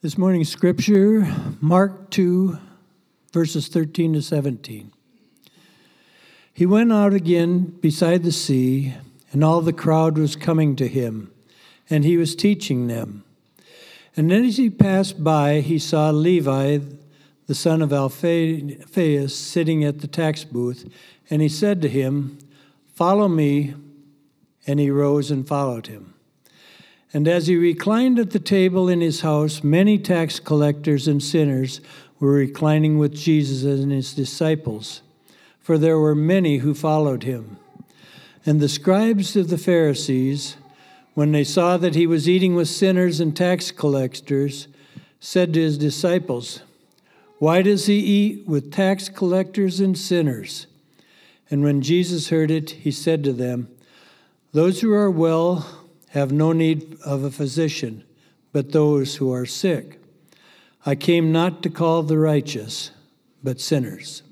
This morning's scripture, Mark 2, verses 13 to 17. He went out again beside the sea, and all the crowd was coming to him, and he was teaching them. And then as he passed by, he saw Levi, the son of Alphaeus, sitting at the tax booth, and he said to him, Follow me. And he rose and followed him. And as he reclined at the table in his house, many tax collectors and sinners were reclining with Jesus and his disciples, for there were many who followed him. And the scribes of the Pharisees, when they saw that he was eating with sinners and tax collectors, said to his disciples, Why does he eat with tax collectors and sinners? And when Jesus heard it, he said to them, Those who are well have no need of a physician, but those who are sick. I came not to call the righteous, but sinners.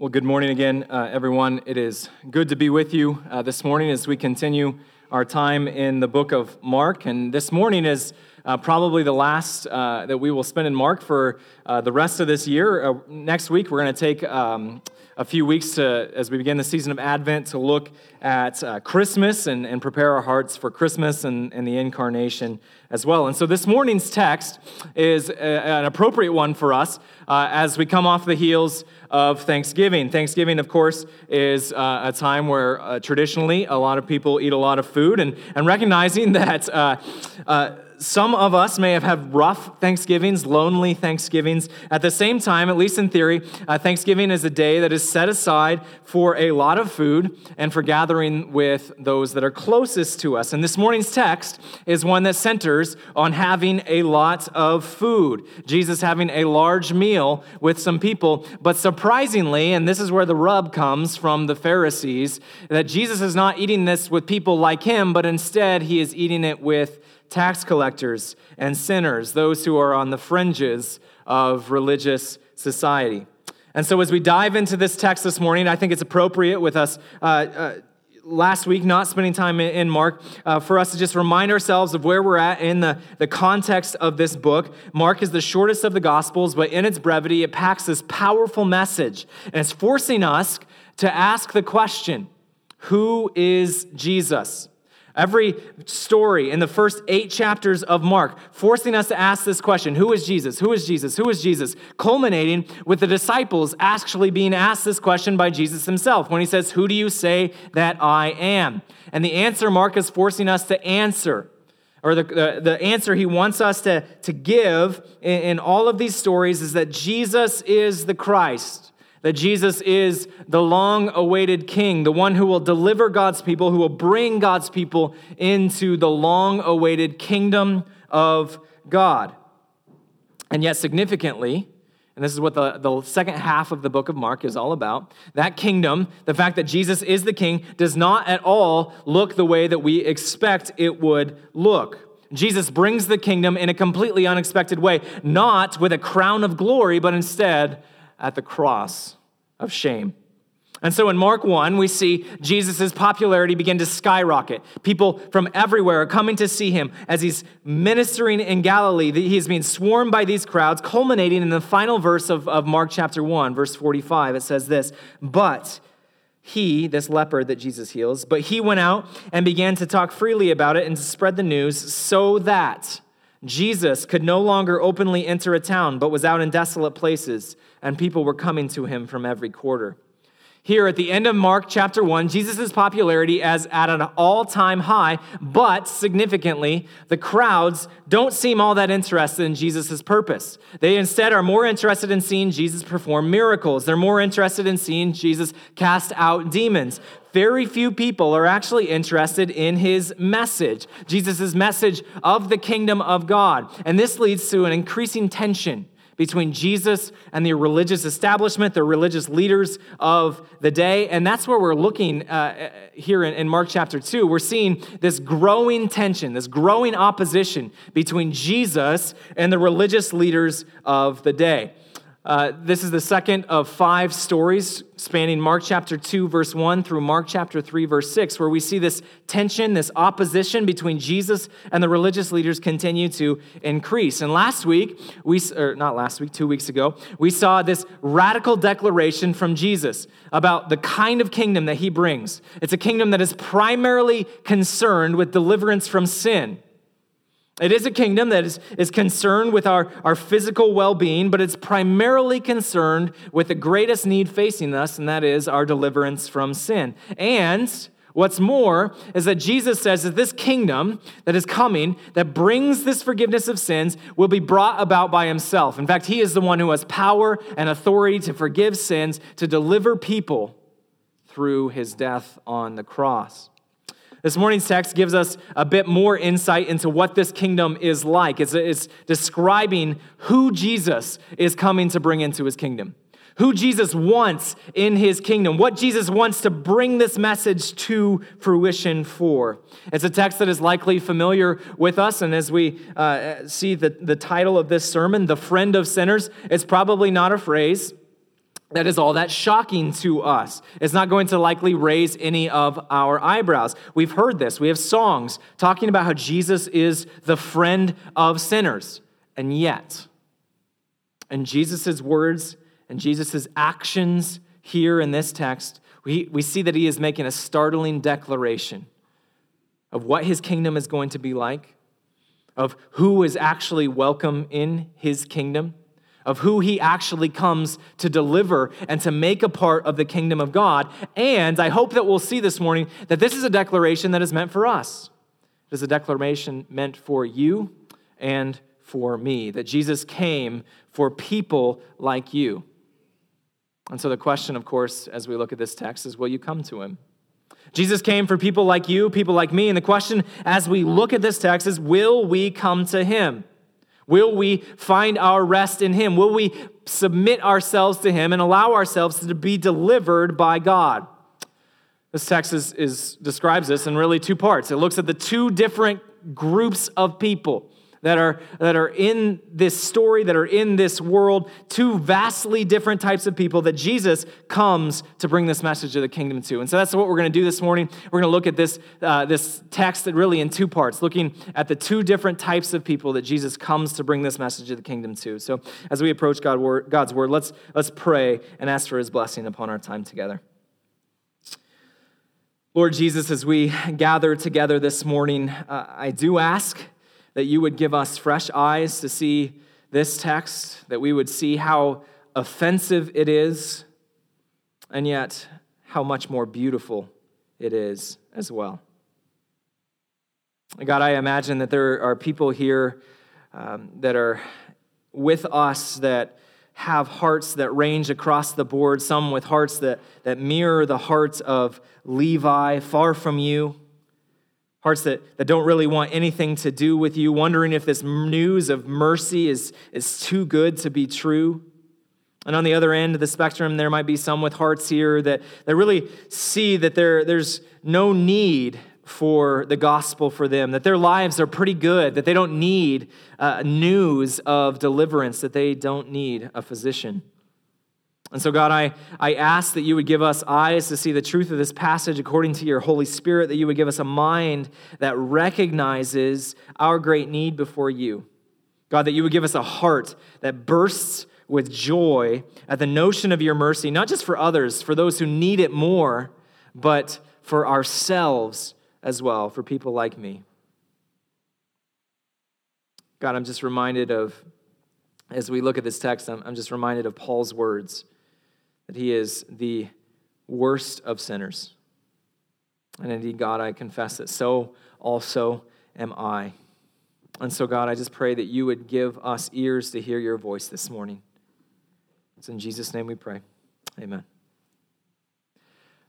Well, good morning again, uh, everyone. It is good to be with you uh, this morning as we continue our time in the book of Mark. And this morning is uh, probably the last uh, that we will spend in Mark for uh, the rest of this year. Uh, next week, we're going to take um, a few weeks to, as we begin the season of Advent to look at uh, Christmas and, and prepare our hearts for Christmas and, and the incarnation as well. And so this morning's text is a, an appropriate one for us uh, as we come off the heels of Thanksgiving. Thanksgiving, of course, is uh, a time where uh, traditionally a lot of people eat a lot of food, and, and recognizing that uh, uh, some of us may have had rough Thanksgivings, lonely Thanksgivings. At the same time, at least in theory, uh, Thanksgiving is a day that is set aside for a lot of food and for gathering with those that are closest to us. And this morning's text is one that centers on having a lot of food. Jesus having a large meal with some people, but surprisingly, and this is where the rub comes from the Pharisees, that Jesus is not eating this with people like him, but instead he is eating it with tax collectors and sinners, those who are on the fringes of religious society. And so, as we dive into this text this morning, I think it's appropriate with us. Uh, uh, last week, not spending time in Mark, uh, for us to just remind ourselves of where we're at in the, the context of this book. Mark is the shortest of the Gospels, but in its brevity, it packs this powerful message. And it's forcing us to ask the question Who is Jesus? Every story in the first eight chapters of Mark forcing us to ask this question Who is Jesus? Who is Jesus? Who is Jesus? Culminating with the disciples actually being asked this question by Jesus himself when he says, Who do you say that I am? And the answer Mark is forcing us to answer or the, the, the, answer he wants us to, to give in, in all of these stories is that Jesus is the Christ that Jesus is the long awaited king, the one who will deliver God's people, who will bring God's people into the long awaited kingdom of God. And yet, significantly, and this is what the, the second half of the book of Mark is all about. That kingdom, the fact that Jesus is the king, does not at all look the way that we expect it would look. Jesus brings the kingdom in a completely unexpected way, not with a crown of glory, but instead at the cross of shame. And so in Mark 1, we see Jesus' popularity begin to skyrocket. People from everywhere are coming to see him as he's ministering in Galilee. He's being swarmed by these crowds, culminating in the final verse of, of Mark chapter 1, verse 45. It says this But he, this leper that Jesus heals, but he went out and began to talk freely about it and to spread the news so that Jesus could no longer openly enter a town, but was out in desolate places, and people were coming to him from every quarter. Here at the end of Mark chapter 1, Jesus' popularity is at an all time high, but significantly, the crowds don't seem all that interested in Jesus' purpose. They instead are more interested in seeing Jesus perform miracles. They're more interested in seeing Jesus cast out demons. Very few people are actually interested in his message, Jesus' message of the kingdom of God. And this leads to an increasing tension between Jesus and the religious establishment, the religious leaders of the day. And that's where we're looking uh, here in, in Mark chapter 2. We're seeing this growing tension, this growing opposition between Jesus and the religious leaders of the day. Uh, this is the second of five stories spanning Mark chapter 2, verse 1 through Mark chapter 3, verse 6, where we see this tension, this opposition between Jesus and the religious leaders continue to increase. And last week, we, or not last week, two weeks ago, we saw this radical declaration from Jesus about the kind of kingdom that he brings. It's a kingdom that is primarily concerned with deliverance from sin. It is a kingdom that is, is concerned with our, our physical well being, but it's primarily concerned with the greatest need facing us, and that is our deliverance from sin. And what's more is that Jesus says that this kingdom that is coming, that brings this forgiveness of sins, will be brought about by himself. In fact, he is the one who has power and authority to forgive sins, to deliver people through his death on the cross. This morning's text gives us a bit more insight into what this kingdom is like. It's, it's, describing who Jesus is coming to bring into his kingdom, who Jesus wants in his kingdom, what Jesus wants to bring this message to fruition for. It's a text that is likely familiar with us, and as we uh, see the, the title of this sermon, The Friend of Sinners, it's probably not a phrase that is all that shocking to us. It's not going to likely raise any of our eyebrows. We've heard this. We have songs talking about how Jesus is the friend of sinners. And yet, in Jesus' words and Jesus' actions here in this text, we, we see that he is making a startling declaration of what his kingdom is going to be like, of who is actually welcome in his kingdom of who he actually comes to deliver and to make a part of the kingdom of God. And I hope that we'll see this morning that this is a declaration that is meant for us. It is a declaration meant for you and for me, that Jesus came for people like you. And so the question, of course, as we look at this text is will you come to him? Jesus came for people like you, people like me. And the question as we look at this text is will we come to him? Will we find our rest in Him? Will we submit ourselves to Him and allow ourselves to be delivered by God? This text is, is, describes this in really two parts. It looks at the two different groups of people that are, that are in this story, that are in this world, two vastly different types of people that Jesus comes to bring this message of the kingdom to. And so that's what we're going to do this morning. We're going to look at this, uh, this text that really in two parts, looking at the two different types of people that Jesus comes to bring this message of the kingdom to. So as we approach God, God's word, let's, let's pray and ask for his blessing upon our time together. Lord Jesus, as we gather together this morning, uh, I do ask that you would give us fresh eyes to see this text, that we would see how offensive it is, and yet how much more beautiful it is as well. God, I imagine that there are people here um, that are with us that have hearts that range across the board, some with hearts that, that mirror the hearts of Levi, far from you hearts that, that don't really want anything to do with you, wondering if this news of mercy is, is too good to be true. And on the other end of the spectrum, there might be some with hearts here that, that really see that there, there's no need for the gospel for them, that their lives are pretty good, that they don't need uh, news of deliverance, that they don't need a physician. And so, God, I, I ask that you would give us eyes to see the truth of this passage according to your Holy Spirit, that you would give us a mind that recognizes our great need before you. God, that you would give us a heart that bursts with joy at the notion of your mercy, not just for others, for those who need it more, but for ourselves as well, for people like me. God, I'm just reminded of, as we look at this text, I'm, I'm just reminded of Paul's words that he is the worst of sinners. And indeed, God, I confess that so also am I. And so, God, I just pray that you would give us ears to hear your voice this morning. It's in Jesus' name we pray. Amen.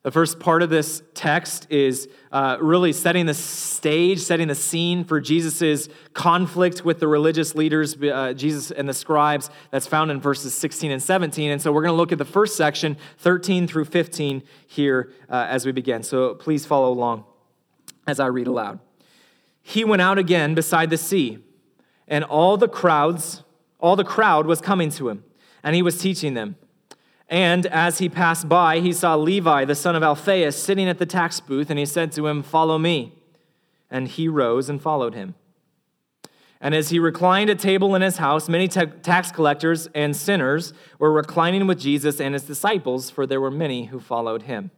The first part of this text is uh, really setting the stage, setting the scene for Jesus' conflict with the religious leaders, uh, Jesus and the scribes, that's found in verses 16 and 17. And so we're going to look at the first section, 13 through 15, here uh, as we begin. So please follow along as I read aloud. He went out again beside the sea, and all the crowds, all the crowd was coming to him, and he was teaching them. And as he passed by, he saw Levi, the son of Alphaeus, sitting at the tax booth, and he said to him, Follow me. And he rose and followed him. And as he reclined at table in his house, many tax collectors and sinners were reclining with Jesus and his disciples, for there were many who followed him.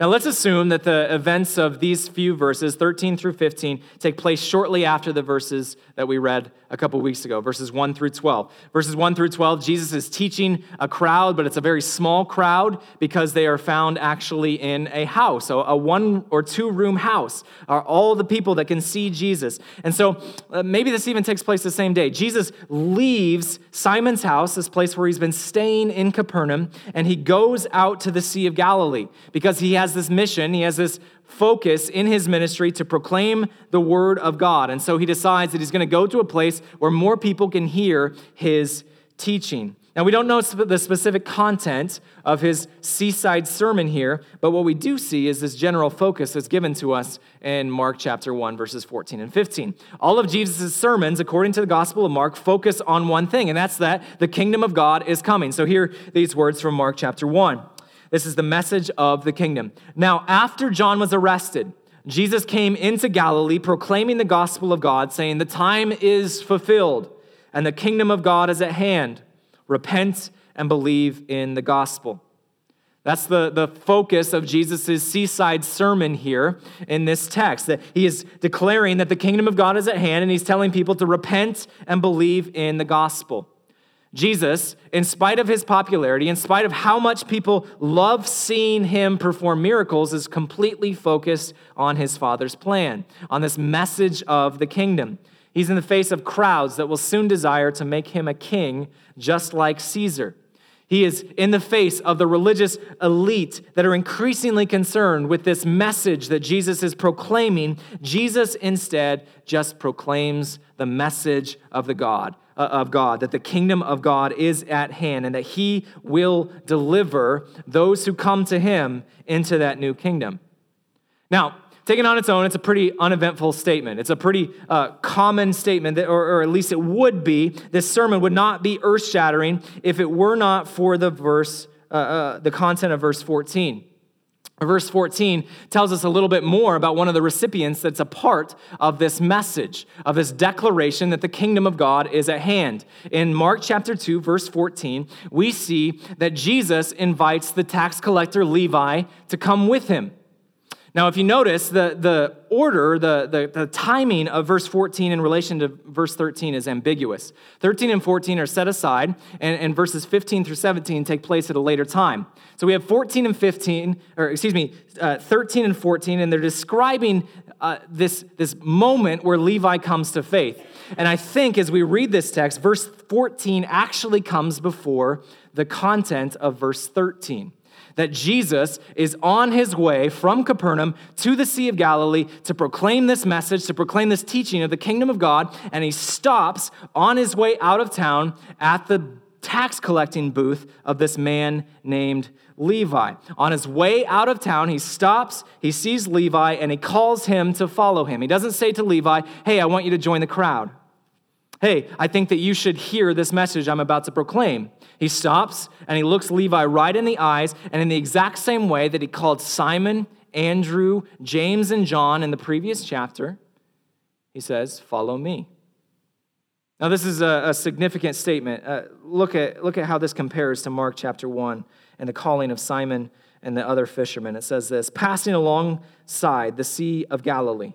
Now, let's assume that the events of these few verses, 13 through 15, take place shortly after the verses that we read a couple weeks ago, verses 1 through 12. Verses 1 through 12, Jesus is teaching a crowd, but it's a very small crowd because they are found actually in a house, a one or two room house, are all the people that can see Jesus. And so uh, maybe this even takes place the same day. Jesus leaves Simon's house, this place where he's been staying in Capernaum, and he goes out to the Sea of Galilee because he has this mission, he has this focus in his ministry to proclaim the word of God. And so he decides that he's going to go to a place where more people can hear his teaching. Now, we don't know the specific content of his seaside sermon here, but what we do see is this general focus that's given to us in Mark chapter 1, verses 14 and 15. All of Jesus' sermons, according to the Gospel of Mark, focus on one thing, and that's that the kingdom of God is coming. So, here these words from Mark chapter 1. This is the message of the kingdom. Now, after John was arrested, Jesus came into Galilee proclaiming the gospel of God, saying, The time is fulfilled and the kingdom of God is at hand. Repent and believe in the gospel. That's the, the focus of Jesus' seaside sermon here in this text. That he is declaring that the kingdom of God is at hand, and he's telling people to repent and believe in the gospel. Jesus, in spite of his popularity, in spite of how much people love seeing him perform miracles, is completely focused on his Father's plan, on this message of the kingdom. He's in the face of crowds that will soon desire to make him a king, just like Caesar. He is in the face of the religious elite that are increasingly concerned with this message that Jesus is proclaiming. Jesus instead just proclaims the message of the God of God, that the kingdom of God is at hand and that he will deliver those who come to him into that new kingdom. Now, taken on its own, it's a pretty uneventful statement. It's a pretty uh, common statement, that, or, or, at least it would be. This sermon would not be earth shattering if it were not for the verse, uh, uh, the content of verse 14. Verse 14 tells us a little bit more about one of the recipients that's a part of this message, of this declaration that the kingdom of God is at hand. In Mark chapter 2, verse 14, we see that Jesus invites the tax collector Levi to come with him. Now, if you notice, the, the order, the, the, the, timing of verse 14 in relation to verse 13 is ambiguous. 13 and 14 are set aside, and, and verses 15 through 17 take place at a later time. So we have 14 and 15, or excuse me, uh, 13 and 14, and they're describing uh, this, this moment where Levi comes to faith. And I think as we read this text, verse 14 actually comes before the content of verse 13 that Jesus is on his way from Capernaum to the Sea of Galilee to proclaim this message, to proclaim this teaching of the kingdom of God, and he stops on his way out of town at the tax collecting booth of this man named Levi. On his way out of town, he stops, he sees Levi, and he calls him to follow him. He doesn't say to Levi, Hey, I want you to join the crowd. Hey, I think that you should hear this message I'm about to proclaim. He stops and he looks Levi right in the eyes, and in the exact same way that he called Simon, Andrew, James, and John in the previous chapter, he says, Follow me. Now, this is a, a significant statement. Uh, look, at, look at how this compares to Mark chapter 1 and the calling of Simon and the other fishermen. It says this Passing alongside the Sea of Galilee,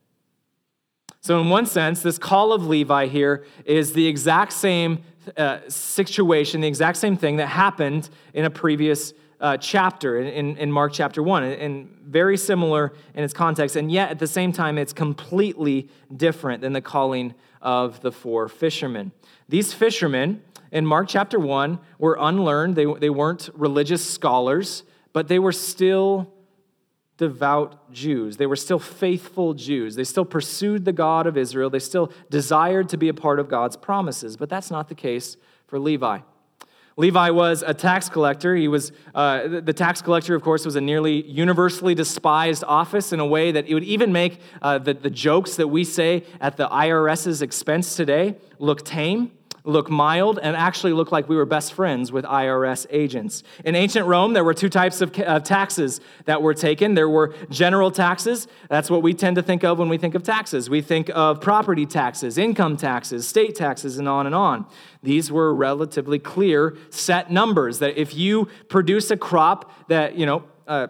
So, in one sense, this call of Levi here is the exact same uh, situation, the exact same thing that happened in a previous uh, chapter in, in, Mark chapter 1, and, and very similar in its context, and yet at the same time, it's completely different than the calling of the four fishermen. These fishermen in Mark chapter 1 were unlearned, they, they weren't religious scholars, but they were still devout Jews. They were still faithful Jews. They still pursued the God of Israel. They still desired to be a part of God's promises. But that's not the case for Levi. Levi was a tax collector. He was uh, the tax collector, of course, was a nearly universally despised office in a way that it would even make uh, the, the jokes that we say at the IRS's expense today look tame look mild, and actually look like we were best friends with IRS agents. In ancient Rome, there were two types of taxes that were taken. There were general taxes. That's what we tend to think of when we think of taxes. We think of property taxes, income taxes, state taxes, and on and on. These were relatively clear, set numbers that if you produce a crop that, you know, uh,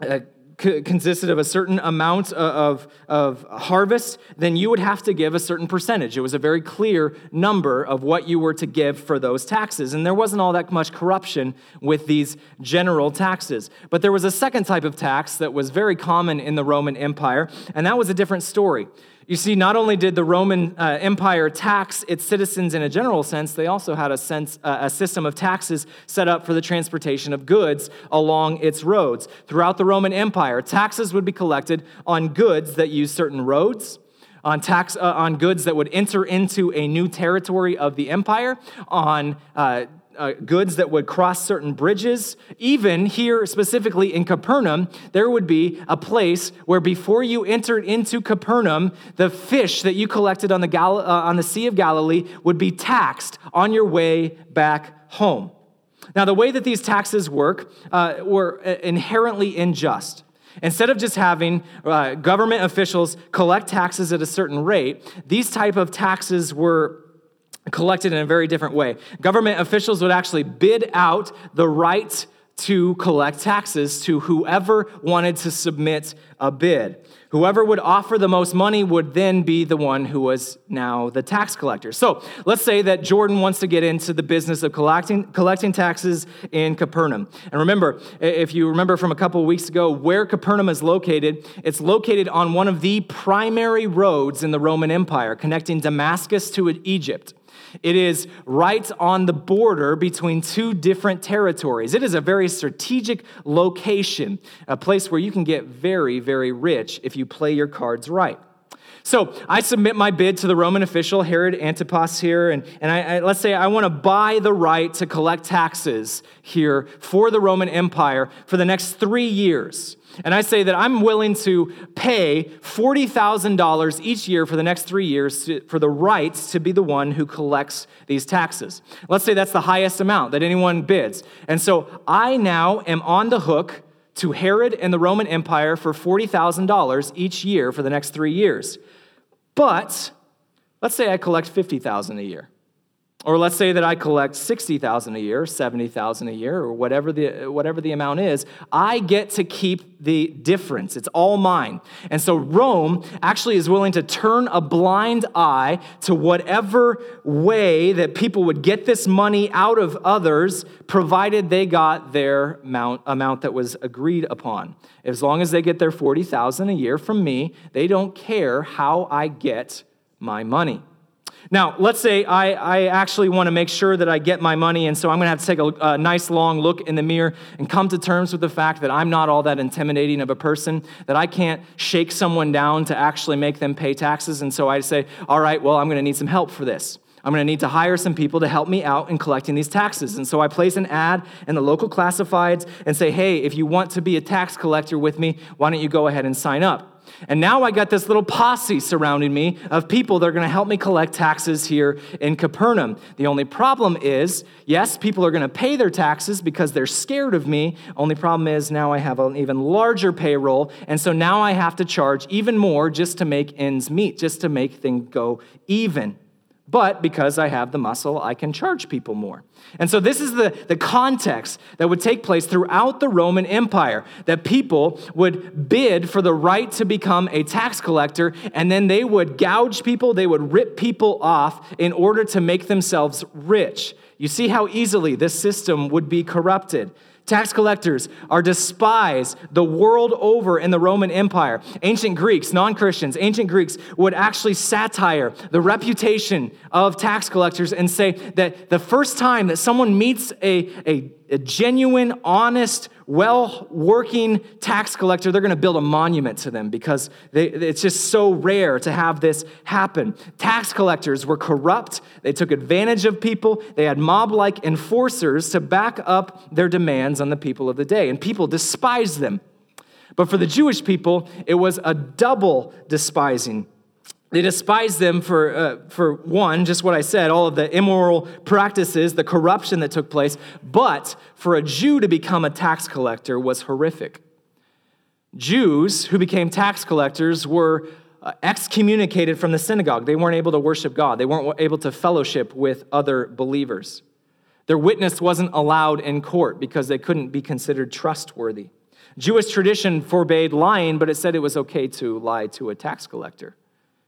uh, consisted of a certain amount of, of harvest, then you would have to give a certain percentage. It was a very clear number of what you were to give for those taxes. And there wasn't all that much corruption with these general taxes. But there was a second type of tax that was very common in the Roman Empire, and that was a different story. You see, not only did the Roman uh, Empire tax its citizens in a general sense, they also had a, sense, uh, a system of taxes set up for the transportation of goods along its roads. Throughout the Roman Empire, taxes would be collected on goods that use certain roads, on tax uh, on goods that would enter into a new territory of the empire, on uh, goods that would cross certain bridges. Even here, specifically in Capernaum, there would be a place where before you entered into Capernaum, the fish that you collected on the, Gal- uh, on the Sea of Galilee would be taxed on your way back home. Now, the way that these taxes work uh, were uh, inherently unjust. Instead of just having uh, government officials collect taxes at a certain rate, these type of taxes were collected in a very different way. Government officials would actually bid out the right to collect taxes to whoever wanted to submit a bid. Whoever would offer the most money would then be the one who was now the tax collector. So let's say that Jordan wants to get into the business of collecting, collecting taxes in Capernaum. And remember, if you remember from a couple of weeks ago, where Capernaum is located, it's located on one of the primary roads in the Roman Empire connecting Damascus to Egypt. It is right on the border between two different territories. It is a very strategic location, a place where you can get very, very rich if you play your cards right. So I submit my bid to the Roman official, Herod Antipas, here, and, and I, I, let's say I want to buy the right to collect taxes here for the Roman Empire for the next three years. And I say that I'm willing to pay $40,000 each year for the next three years to, for the right to be the one who collects these taxes. Let's say that's the highest amount that anyone bids. And so I now am on the hook to Herod and the Roman Empire for $40,000 each year for the next three years. But let's say I collect 50,000 a year. Or let's say that I collect 60,000 a year, 70,000 a year, or whatever the, whatever the amount is, I get to keep the difference. It's all mine. And so Rome actually is willing to turn a blind eye to whatever way that people would get this money out of others, provided they got their amount, amount that was agreed upon. As long as they get their 40,000 a year from me, they don't care how I get my money. Now, let's say I, I actually want to make sure that I get my money, and so I'm going to have to take a, a, nice long look in the mirror and come to terms with the fact that I'm not all that intimidating of a person, that I can't shake someone down to actually make them pay taxes. And so I say, all right, well, I'm going to need some help for this. I'm going to need to hire some people to help me out in collecting these taxes. And so I place an ad in the local classifieds and say, hey, if you want to be a tax collector with me, why don't you go ahead and sign up? And now I got this little posse surrounding me of people that are going to help me collect taxes here in Capernaum. The only problem is, yes, people are going to pay their taxes because they're scared of me. Only problem is now I have an even larger payroll, and so now I have to charge even more just to make ends meet, just to make things go even. But because I have the muscle, I can charge people more. And so, this is the, the context that would take place throughout the Roman Empire that people would bid for the right to become a tax collector, and then they would gouge people, they would rip people off in order to make themselves rich. You see how easily this system would be corrupted. Tax collectors are despised the world over in the Roman Empire. Ancient Greeks, non Christians, ancient Greeks would actually satire the reputation of tax collectors and say that the first time that someone meets a, a, a genuine, honest, well working tax collector, they're going to build a monument to them because they, it's just so rare to have this happen. Tax collectors were corrupt, they took advantage of people, they had mob like enforcers to back up their demands on the people of the day, and people despised them. But for the Jewish people, it was a double despising. They despised them for, uh, for one, just what I said, all of the immoral practices, the corruption that took place. But for a Jew to become a tax collector was horrific. Jews who became tax collectors were uh, excommunicated from the synagogue. They weren't able to worship God, they weren't able to fellowship with other believers. Their witness wasn't allowed in court because they couldn't be considered trustworthy. Jewish tradition forbade lying, but it said it was okay to lie to a tax collector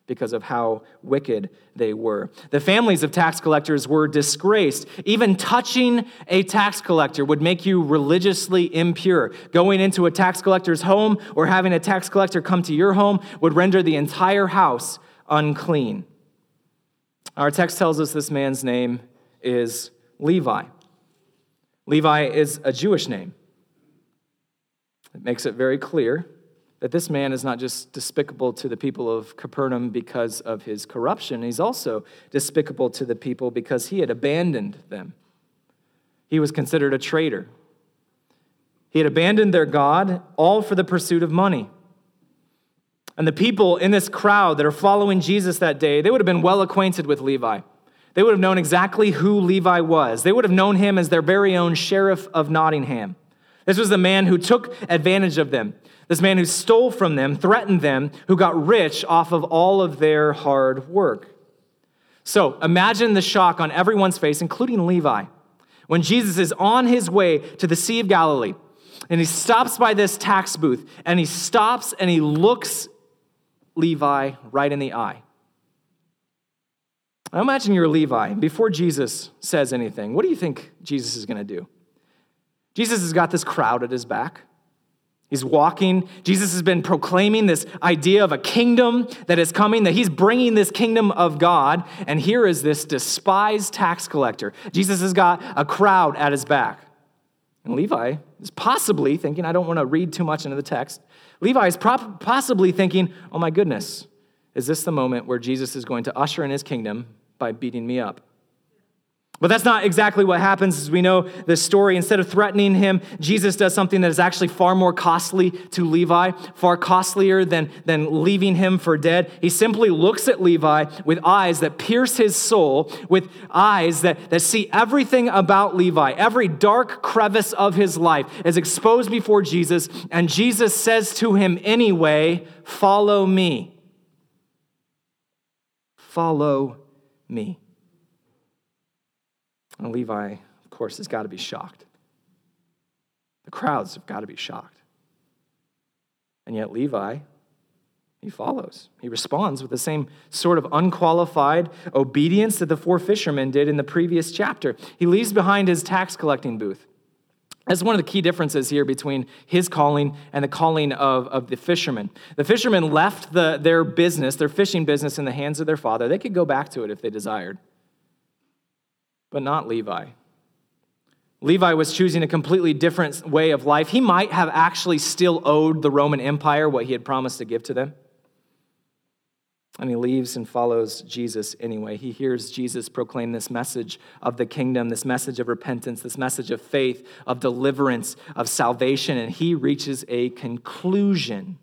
because of how wicked they were. The families of tax collectors were disgraced. Even touching a tax collector would make you religiously impure. Going into a tax collector's home or having a tax collector come to your home would render the entire house unclean. Our text tells us this man's name is Levi. Levi is a Jewish name. It makes it very clear that this man is not just despicable to the people of Capernaum because of his corruption, he's also despicable to the people because he had abandoned them. He was considered a traitor. He had abandoned their God, all for the pursuit of money. And the people in this crowd that are following Jesus that day, they would have been well acquainted with Levi. They would have known exactly who Levi was. They would have known him as their very own sheriff of Nottingham. This was the man who took advantage of them. This man who stole from them, threatened them, who got rich off of all of their hard work. So imagine the shock on everyone's face, including Levi, when Jesus is on his way to the Sea of Galilee and he stops by this tax booth and he stops and he looks Levi right in the eye. I imagine you're Levi. Before Jesus says anything, what do you think Jesus is going to do? Jesus has got this crowd at his back. He's walking. Jesus has been proclaiming this idea of a kingdom that is coming, that he's bringing this kingdom of God. And here is this despised tax collector. Jesus has got a crowd at his back. And Levi is possibly thinking, I don't want to read too much into the text. Levi is possibly thinking, oh my goodness, is this the moment where Jesus is going to usher in his kingdom by beating me up? But that's not exactly what happens as we know the story. Instead of threatening him, Jesus does something that is actually far more costly to Levi, far costlier than, than leaving him for dead. He simply looks at Levi with eyes that pierce his soul, with eyes that, that see everything about Levi. Every dark crevice of his life is exposed before Jesus, and Jesus says to him anyway, Follow me. Follow me. And Levi, of course, has got to be shocked. The crowds have got to be shocked. And yet, Levi, he follows. He responds with the same sort of unqualified obedience that the four fishermen did in the previous chapter. He leaves behind his tax collecting booth. That's one of the key differences here between his calling and the calling of, of the fishermen. The fishermen left the, their business, their fishing business, in the hands of their father. They could go back to it if they desired but not Levi. Levi was choosing a completely different way of life. He might have actually still owed the Roman Empire what he had promised to give to them. And he leaves and follows Jesus anyway. He hears Jesus proclaim this message of the kingdom, this message of repentance, this message of faith, of deliverance, of salvation, and he reaches a conclusion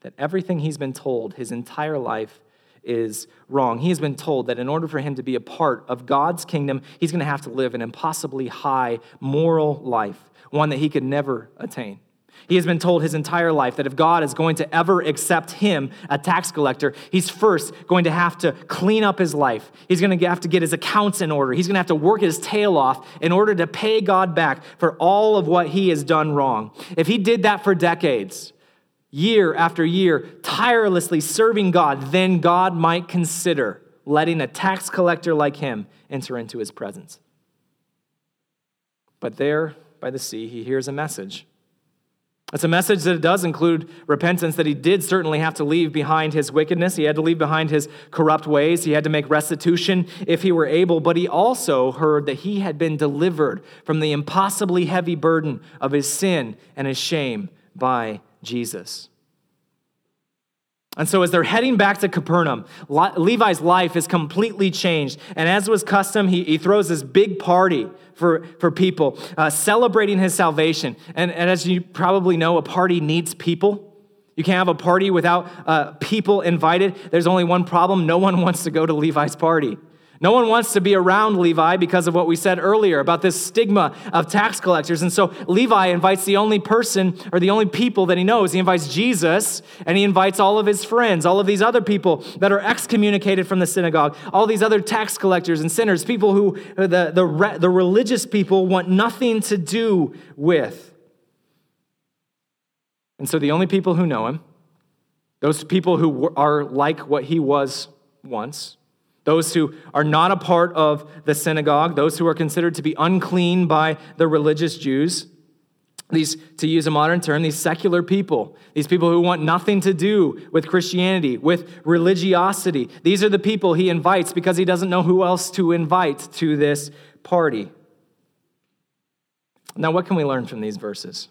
that everything he's been told his entire life is wrong. He has been told that in order for him to be a part of God's kingdom, he's going to have to live an impossibly high moral life, one that he could never attain. He has been told his entire life that if God is going to ever accept him, a tax collector, he's first going to have to clean up his life. He's going to have to get his accounts in order. He's going to have to work his tail off in order to pay God back for all of what he has done wrong. If he did that for decades, year after year, tirelessly serving God, then God might consider letting a tax collector like him enter into his presence. But there by the sea, he hears a message it's a message that does include repentance, that he did certainly have to leave behind his wickedness. He had to leave behind his corrupt ways. He had to make restitution if he were able, but he also heard that he had been delivered from the impossibly heavy burden of his sin and his shame by Jesus. And so, as they're heading back to Capernaum, Levi's life is completely changed. And as was custom, he, he throws this big party for, for people, uh, celebrating his salvation. And, and as you probably know, a party needs people. You can't have a party without uh, people invited. There's only one problem no one wants to go to Levi's party. No one wants to be around Levi because of what we said earlier about this stigma of tax collectors. And so Levi invites the only person or the only people that he knows. He invites Jesus and he invites all of his friends, all of these other people that are excommunicated from the synagogue, all these other tax collectors and sinners, people who the, the, the religious people want nothing to do with. And so the only people who know him, those people who are like what he was once, those who are not a part of the synagogue, those who are considered to be unclean by the religious Jews, these, to use a modern term, these secular people, these people who want nothing to do with Christianity, with religiosity. These are the people he invites because he doesn't know who else to invite to this party. Now, what can we learn from these verses?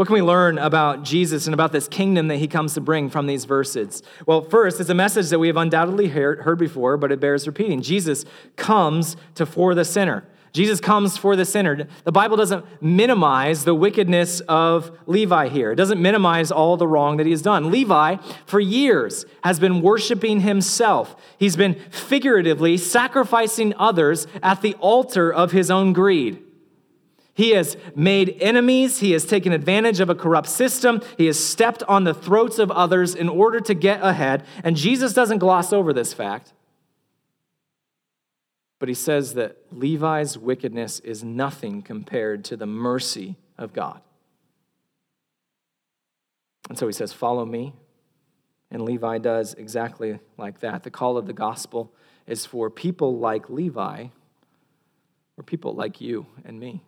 What can we learn about Jesus and about this kingdom that he comes to bring from these verses? Well, first, it's a message that we have undoubtedly heard before, but it bears repeating. Jesus comes to for the sinner. Jesus comes for the sinner. The Bible doesn't minimize the wickedness of Levi here. It doesn't minimize all the wrong that he has done. Levi, for years, has been worshiping himself. He's been figuratively sacrificing others at the altar of his own greed. He has made enemies. He has taken advantage of a corrupt system. He has stepped on the throats of others in order to get ahead. And Jesus doesn't gloss over this fact. But he says that Levi's wickedness is nothing compared to the mercy of God. And so he says, Follow me. And Levi does exactly like that. The call of the gospel is for people like Levi, or people like you and me.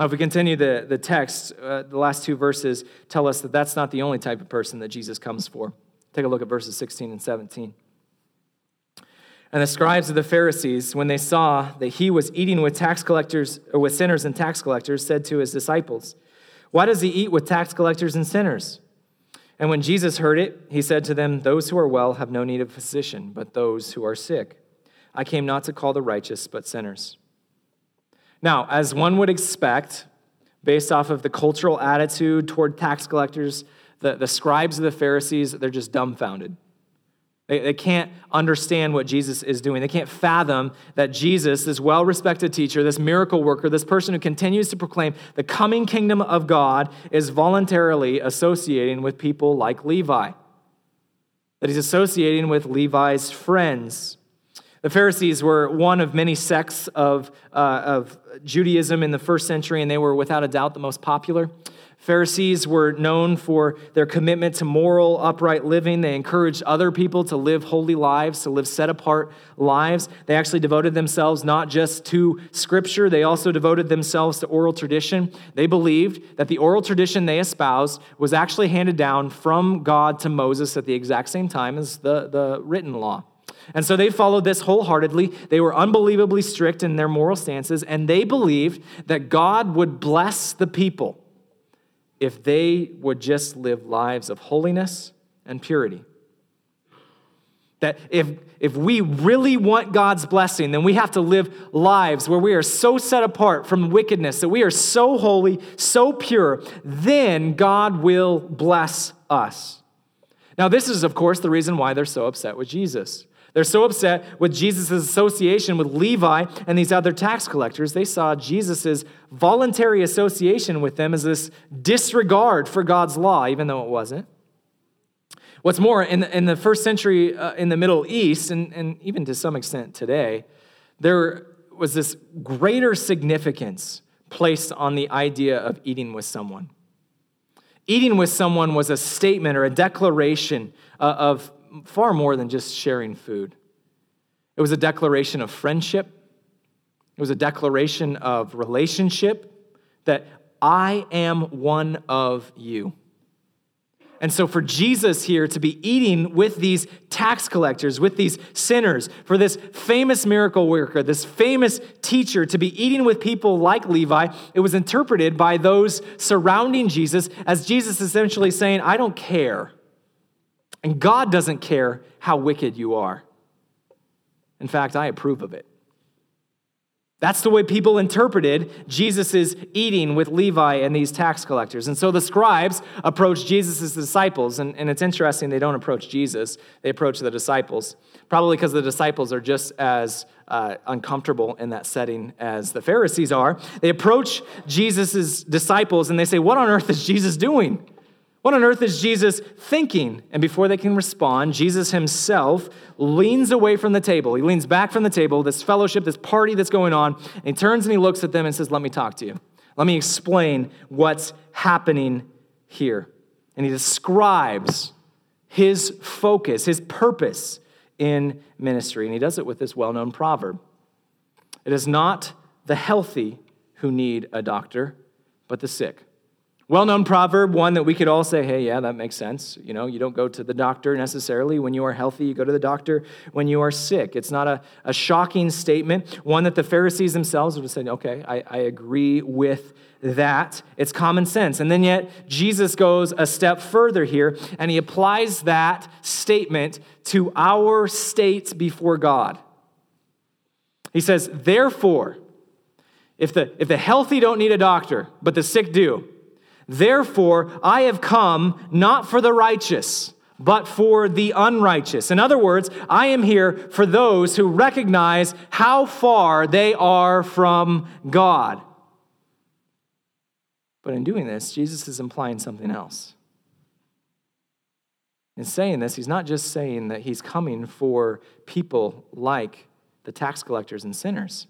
Now, if we continue the, the text, uh, the last two verses tell us that that's not the only type of person that Jesus comes for. Take a look at verses 16 and 17. And the scribes of the Pharisees, when they saw that he was eating with tax collectors or with sinners and tax collectors, said to his disciples, Why does he eat with tax collectors and sinners? And when Jesus heard it, he said to them, Those who are well have no need of a physician, but those who are sick. I came not to call the righteous, but sinners. Now, as one would expect, based off of the cultural attitude toward tax collectors, the, the scribes of the Pharisees, they're just dumbfounded. They, they can't understand what Jesus is doing. They can't fathom that Jesus, this well respected teacher, this miracle worker, this person who continues to proclaim the coming kingdom of God, is voluntarily associating with people like Levi. That he's associating with Levi's friends. The Pharisees were one of many sects of, uh, of Judaism in the first century, and they were without a doubt the most popular. Pharisees were known for their commitment to moral, upright living. They encouraged other people to live holy lives, to live set apart lives. They actually devoted themselves not just to Scripture, they also devoted themselves to oral tradition. They believed that the oral tradition they espoused was actually handed down from God to Moses at the exact same time as the, the written law. And so they followed this wholeheartedly. They were unbelievably strict in their moral stances, and they believed that God would bless the people if they would just live lives of holiness and purity. That if, if we really want God's blessing, then we have to live lives where we are so set apart from wickedness, that we are so holy, so pure, then God will bless us. Now, this is, of course, the reason why they're so upset with Jesus. They're so upset with Jesus' association with Levi and these other tax collectors, they saw Jesus' voluntary association with them as this disregard for God's law, even though it wasn't. What's more, in the, in the first century uh, in the Middle East, and, and even to some extent today, there was this greater significance placed on the idea of eating with someone. Eating with someone was a statement or a declaration uh, of far more than just sharing food. It was a declaration of friendship, it was a declaration of relationship that I am one of you. And so, for Jesus here to be eating with these tax collectors, with these sinners, for this famous miracle worker, this famous teacher to be eating with people like Levi, it was interpreted by those surrounding Jesus as Jesus essentially saying, I don't care. And God doesn't care how wicked you are. In fact, I approve of it. That's the way people interpreted Jesus' eating with Levi and these tax collectors. And so the scribes approach Jesus' disciples, and, and it's interesting they don't approach Jesus, they approach the disciples. Probably because the disciples are just as uh, uncomfortable in that setting as the Pharisees are. They approach Jesus' disciples and they say, What on earth is Jesus doing? What on earth is Jesus thinking? And before they can respond, Jesus himself leans away from the table. He leans back from the table, this fellowship, this party that's going on, and he turns and he looks at them and says, Let me talk to you. Let me explain what's happening here. And he describes his focus, his purpose in ministry. And he does it with this well known proverb It is not the healthy who need a doctor, but the sick. Well known proverb, one that we could all say, hey, yeah, that makes sense. You know, you don't go to the doctor necessarily when you are healthy, you go to the doctor when you are sick. It's not a, a shocking statement, one that the Pharisees themselves would have said, okay, I, I agree with that. It's common sense. And then yet, Jesus goes a step further here, and he applies that statement to our state before God. He says, therefore, if the, if the healthy don't need a doctor, but the sick do, Therefore, I have come not for the righteous, but for the unrighteous. In other words, I am here for those who recognize how far they are from God. But in doing this, Jesus is implying something else. In saying this, he's not just saying that he's coming for people like the tax collectors and sinners.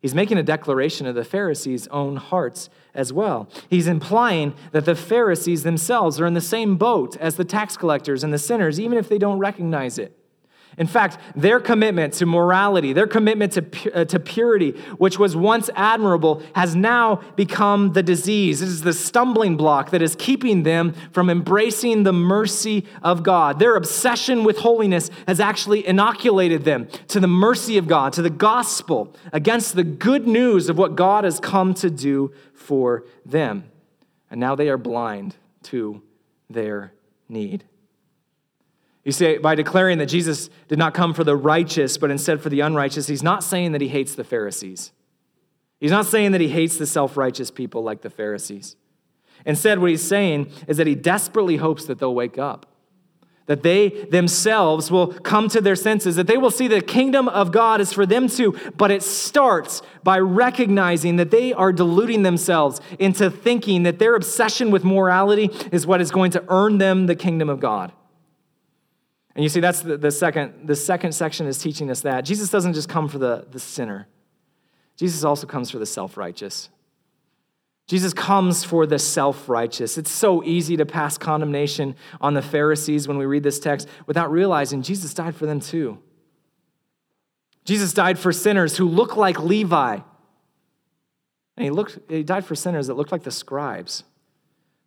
He's making a declaration of the Pharisees' own hearts as well. He's implying that the Pharisees themselves are in the same boat as the tax collectors and the sinners, even if they don't recognize it. In fact, their commitment to morality, their commitment to, uh, to purity, which was once admirable, has now become the disease. It is the stumbling block that is keeping them from embracing the mercy of God. Their obsession with holiness has actually inoculated them to the mercy of God, to the gospel, against the good news of what God has come to do for them. And now they are blind to their need. You see, by declaring that Jesus did not come for the righteous, but instead for the unrighteous, he's not saying that he hates the Pharisees. He's not saying that he hates the self righteous people like the Pharisees. Instead, what he's saying is that he desperately hopes that they'll wake up, that they themselves will come to their senses, that they will see the kingdom of God is for them too. But it starts by recognizing that they are deluding themselves into thinking that their obsession with morality is what is going to earn them the kingdom of God. And you see, that's the, the, second, the second section is teaching us that. Jesus doesn't just come for the, the sinner, Jesus also comes for the self righteous. Jesus comes for the self righteous. It's so easy to pass condemnation on the Pharisees when we read this text without realizing Jesus died for them too. Jesus died for sinners who look like Levi. And he, looked, he died for sinners that looked like the scribes,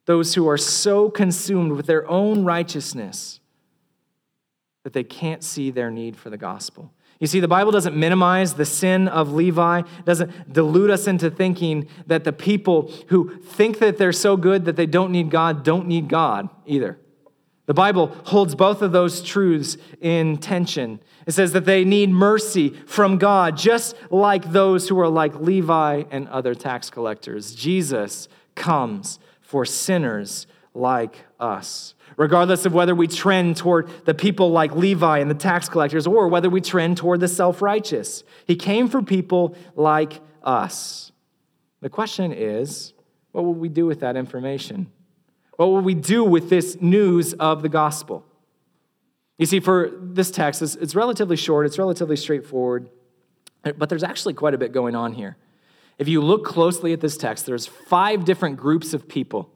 those who are so consumed with their own righteousness that they can't see their need for the gospel. You see, the Bible doesn't minimize the sin of Levi, doesn't delude us into thinking that the people who think that they're so good that they don't need God don't need God either. The Bible holds both of those truths in tension. It says that they need mercy from God, just like those who are like Levi and other tax collectors. Jesus comes for sinners like us. Regardless of whether we trend toward the people like Levi and the tax collectors or whether we trend toward the self righteous, he came for people like us. The question is what will we do with that information? What will we do with this news of the gospel? You see, for this text, it's, it's relatively short, it's relatively straightforward, but there's actually quite a bit going on here. If you look closely at this text, there's five different groups of people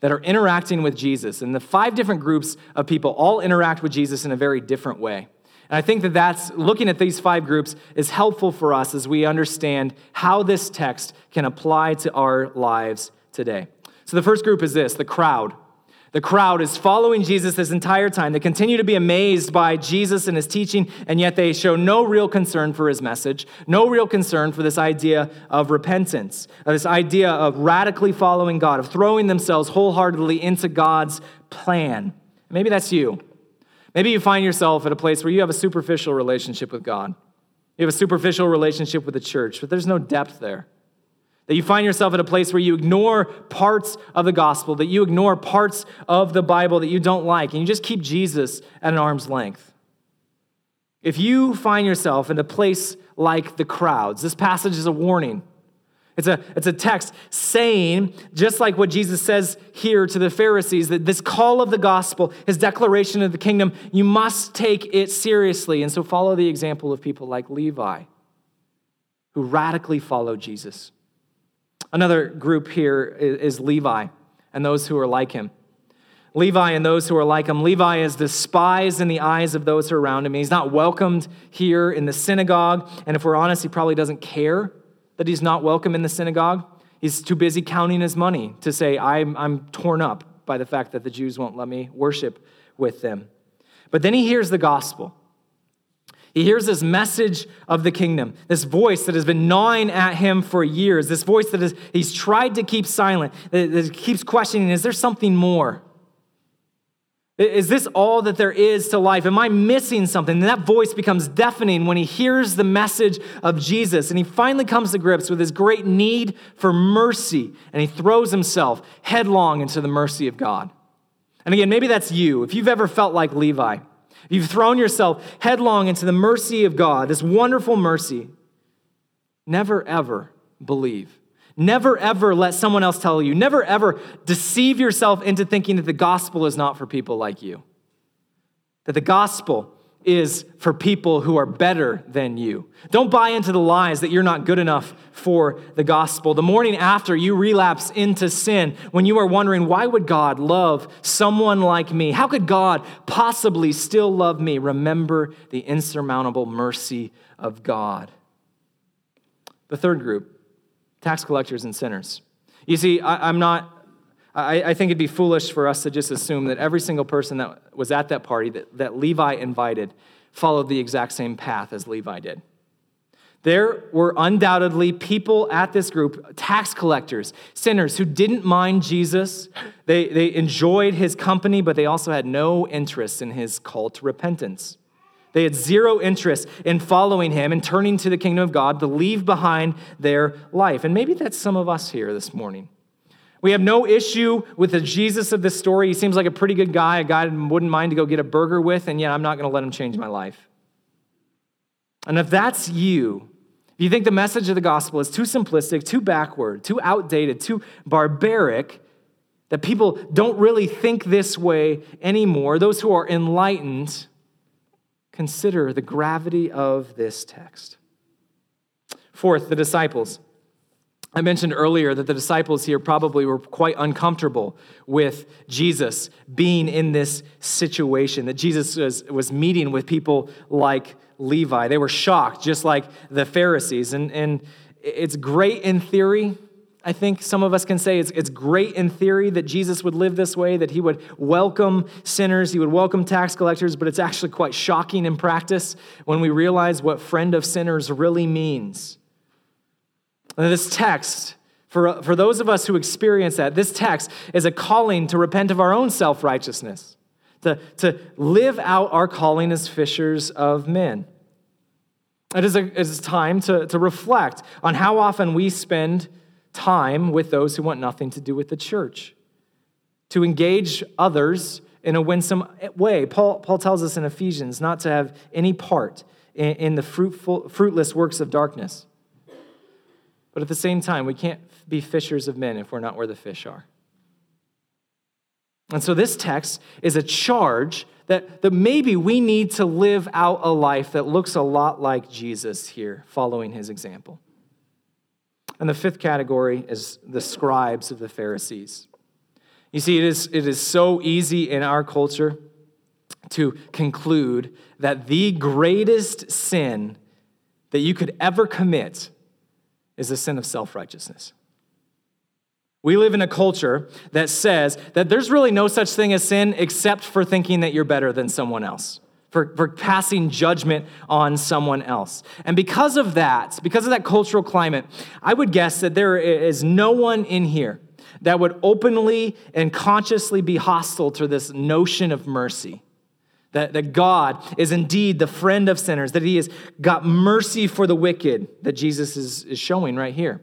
that are interacting with Jesus. And the five different groups of people all interact with Jesus in a very different way. And I think that that's looking at these five groups is helpful for us as we understand how this text can apply to our lives today. So the first group is this the crowd. The crowd is following Jesus this entire time. They continue to be amazed by Jesus and his teaching, and yet they show no real concern for his message, no real concern for this idea of repentance, of this idea of radically following God, of throwing themselves wholeheartedly into God's plan. Maybe that's you. Maybe you find yourself at a place where you have a superficial relationship with God. You have a superficial relationship with the church, but there's no depth there. That you find yourself at a place where you ignore parts of the gospel, that you ignore parts of the Bible that you don't like, and you just keep Jesus at an arm's length. If you find yourself in a place like the crowds, this passage is a warning. It's a, it's a text saying, just like what Jesus says here to the Pharisees, that this call of the gospel, his declaration of the kingdom, you must take it seriously. And so follow the example of people like Levi, who radically follow Jesus. Another group here is Levi and those who are like him. Levi and those who are like him. Levi is despised in the eyes of those who are around him. He's not welcomed here in the synagogue. And if we're honest, he probably doesn't care that he's not welcome in the synagogue. He's too busy counting his money to say, I'm, I'm torn up by the fact that the Jews won't let me worship with them. But then he hears the gospel. He hears this message of the kingdom, this voice that has been gnawing at him for years, this voice that is, he's tried to keep silent, that, keeps questioning is there something more? Is this all that there is to life? Am I missing something? And that voice becomes deafening when he hears the message of Jesus. And he finally comes to grips with his great need for mercy. And he throws himself headlong into the mercy of God. And again, maybe that's you. If you've ever felt like Levi, You've thrown yourself headlong into the mercy of God, this wonderful mercy. Never, ever believe. Never, ever let someone else tell you. Never, ever deceive yourself into thinking that the gospel is not for people like you. That the gospel is for people who are better than you. Don't buy into the lies that you're not good enough for the gospel. The morning after you relapse into sin, when you are wondering, why would God love someone like me? How could God possibly still love me? Remember the insurmountable mercy of God. The third group tax collectors and sinners. You see, I, am not I, I, think it'd be foolish for us to just assume that every single person that was at that party that, that Levi invited followed the exact same path as Levi did. There were undoubtedly people at this group, tax collectors, sinners, who didn't mind Jesus. They, they enjoyed his company, but they also had no interest in his call to repentance. They had zero interest in following him and turning to the kingdom of God to leave behind their life. And maybe that's some of us here this morning. We have no issue with the Jesus of this story. He seems like a pretty good guy, a guy I wouldn't mind to go get a burger with, and yet I'm not going to let him change my life. And if that's you, if you think the message of the gospel is too simplistic, too backward, too outdated, too barbaric, that people don't really think this way anymore, those who are enlightened, consider the gravity of this text. Fourth, the disciples. I mentioned earlier that the disciples here probably were quite uncomfortable with Jesus being in this situation, that Jesus was, was meeting with people like Levi. They were shocked, just like the Pharisees. And, and it's great in theory. I think some of us can say it's, it's great in theory that Jesus would live this way, that he would welcome sinners, he would welcome tax collectors, but it's actually quite shocking in practice when we realize what friend of sinners really means. And this text, for, for those of us who experience that, this text is a calling to repent of our own self righteousness, to, to live out our calling as fishers of men. It is a, it is time to, to reflect on how often we spend time with those who want nothing to do with the church. to engage others in a winsome way. Paul, Paul tells us in Ephesians not to have any part in, in the fruitful, fruitless works of darkness. But at the same time, we can't be fishers of men if we're not where the fish are. And so this text is a charge that, that maybe we need to live out a life that looks a lot like Jesus here, following his example. And the fifth category is the scribes of the Pharisees. You see, it is, it is so easy in our culture to conclude that the greatest sin that you could ever commit is the sin of self righteousness. We live in a culture that says that there's really no such thing as sin except for thinking that you're better than someone else, for, for passing judgment on someone else. And because of that, because of that cultural climate, I would guess that there is no one in here that would openly and consciously be hostile to this notion of mercy. That, that God is indeed the friend of sinners, that He has got mercy for the wicked, that Jesus is, is showing right here.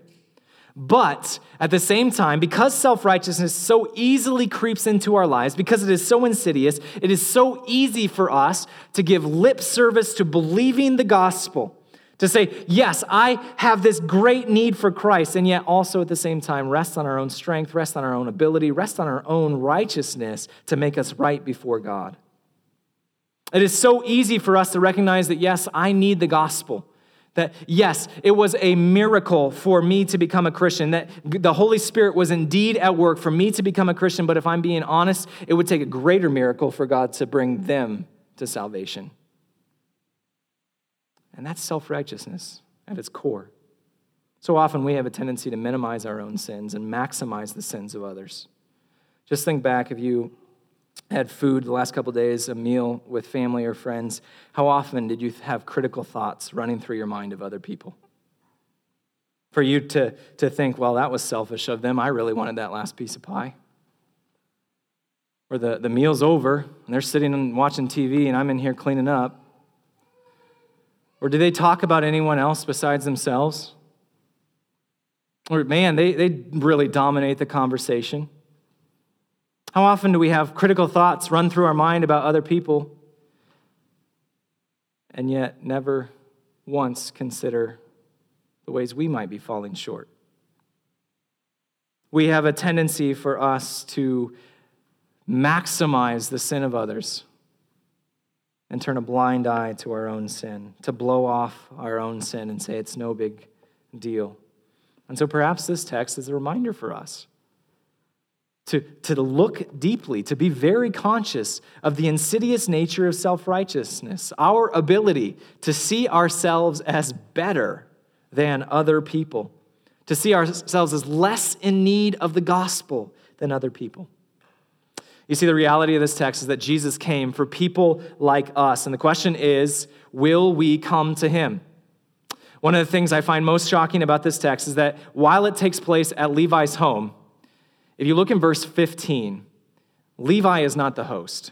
But at the same time, because self righteousness so easily creeps into our lives, because it is so insidious, it is so easy for us to give lip service to believing the gospel to say, yes, I have this great need for Christ, and yet also at the same time rest on our own strength, rest on our own ability, rest on our own righteousness to make us right before God. It is so easy for us to recognize that, yes, I need the gospel. That, yes, it was a miracle for me to become a Christian, that the Holy Spirit was indeed at work for me to become a Christian, but if I'm being honest, it would take a greater miracle for God to bring them to salvation. And that's self righteousness at its core. So often we have a tendency to minimize our own sins and maximize the sins of others. Just think back if you had food the last couple days, a meal with family or friends, how often did you have critical thoughts running through your mind of other people? For you to, to think, well, that was selfish of them. I really wanted that last piece of pie. Or the, the meal's over, and they're sitting and watching TV, and I'm in here cleaning up. Or do they talk about anyone else besides themselves? Or, man, they, they really dominate the conversation. How often do we have critical thoughts run through our mind about other people and yet never once consider the ways we might be falling short? We have a tendency for us to maximize the sin of others and turn a blind eye to our own sin, to blow off our own sin and say it's no big deal. And so perhaps this text is a reminder for us to, to look deeply, to be very conscious of the insidious nature of self righteousness, our ability to see ourselves as better than other people, to see ourselves as less in need of the gospel than other people. You see, the reality of this text is that Jesus came for people like us. And the question is will we come to him? One of the things I find most shocking about this text is that while it takes place at Levi's home, if you look in verse 15, Levi is not the host.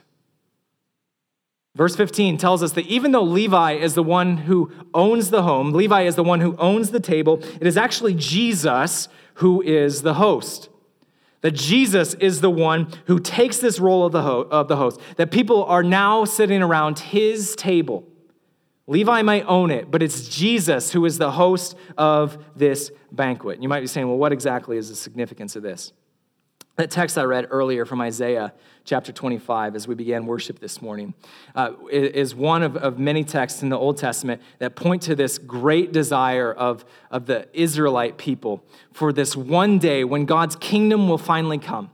Verse 15 tells us that even though Levi is the one who owns the home, Levi is the one who owns the table, it is actually Jesus who is the host. That Jesus is the one who takes this role of the, ho- of the host, that people are now sitting around his table. Levi might own it, but it's Jesus who is the host of this banquet. You might be saying, well, what exactly is the significance of this? That text I read earlier from Isaiah chapter 25 as we began worship this morning uh, is one of, of many texts in the Old Testament that point to this great desire of, of the Israelite people for this one day when God's kingdom will finally come.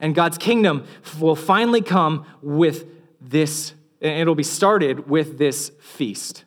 And God's kingdom will finally come with this, and it'll be started with this feast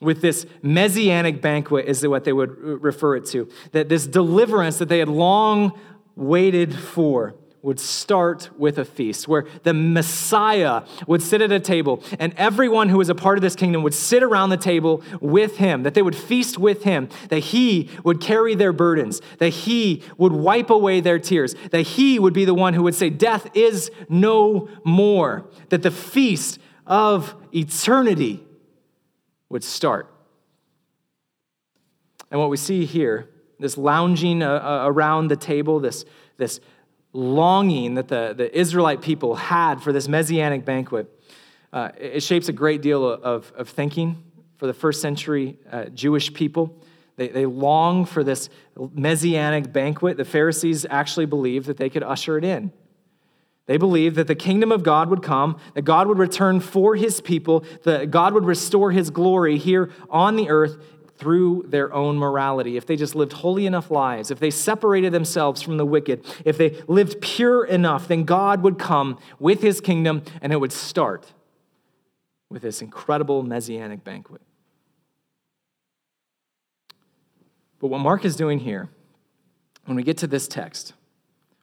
with this messianic banquet is what they would refer it to that this deliverance that they had long waited for would start with a feast where the Messiah would sit at a table and everyone who was a part of this kingdom would sit around the table with him, that they would feast with him, that he would carry their burdens, that he would wipe away their tears, that he would be the one who would say, Death is no more, that the feast of eternity would start. And what we see here this lounging uh, uh, around the table, this, this longing that the, the Israelite people had for this messianic banquet, uh, it shapes a great deal of, of thinking for the first century uh, Jewish people. They, they long for this messianic banquet. The Pharisees actually believed that they could usher it in. They believed that the kingdom of God would come, that God would return for his people, that God would restore his glory here on the earth through their own morality. If they just lived holy enough lives, if they separated themselves from the wicked, if they lived pure enough, then God would come with his kingdom and it would start with this incredible messianic banquet. But what Mark is doing here, when we get to this text,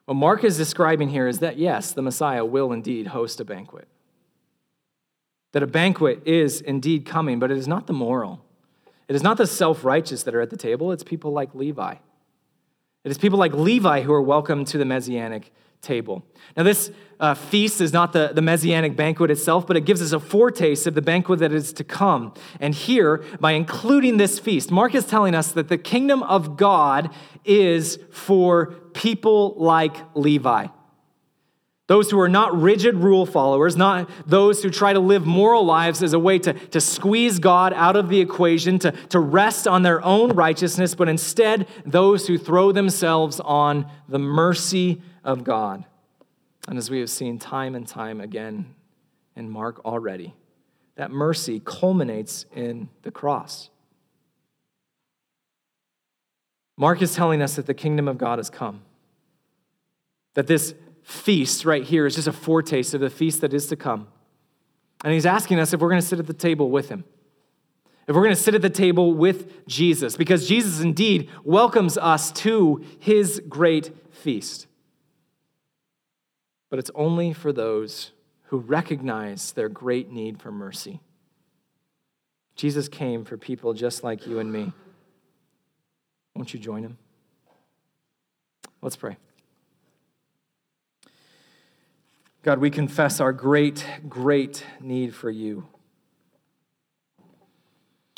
what Mark is describing here is that, yes, the Messiah will indeed host a banquet. That a banquet is indeed coming, but it is not the moral. It is not the self righteous that are at the table, it's people like Levi. It is people like Levi who are welcome to the Messianic table. Now, this uh, feast is not the, the messianic banquet itself, but it gives us a foretaste of the banquet that is to come. And here, by including this feast, Mark is telling us that the kingdom of God is for people like Levi. Those who are not rigid rule followers, not those who try to live moral lives as a way to, to squeeze God out of the equation, to, to rest on their own righteousness, but instead those who throw themselves on the mercy of God. And as we have seen time and time again in Mark already, that mercy culminates in the cross. Mark is telling us that the kingdom of God has come. That this feast right here is just a foretaste of the feast that is to come. And he's asking us if we're going to sit at the table with him. If we're going to sit at the table with Jesus, because Jesus indeed welcomes us to his great feast but it's only for those who recognize their great need for mercy. Jesus came for people just like you and me. Won't you join him? Let's pray. God, we confess our great, great need for you.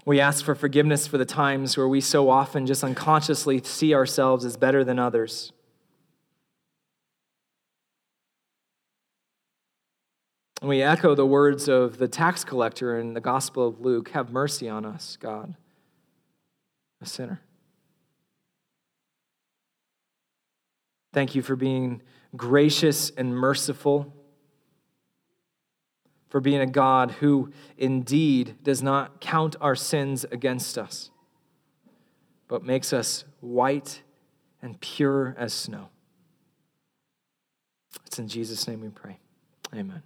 We ask for forgiveness for the times where we so often just unconsciously see ourselves as better than others. And we echo the words of the tax collector in the Gospel of Luke Have mercy on us, God, a sinner. Thank you for being gracious and merciful, for being a God who indeed does not count our sins against us, but makes us white and pure as snow. It's in Jesus' name we pray. Amen.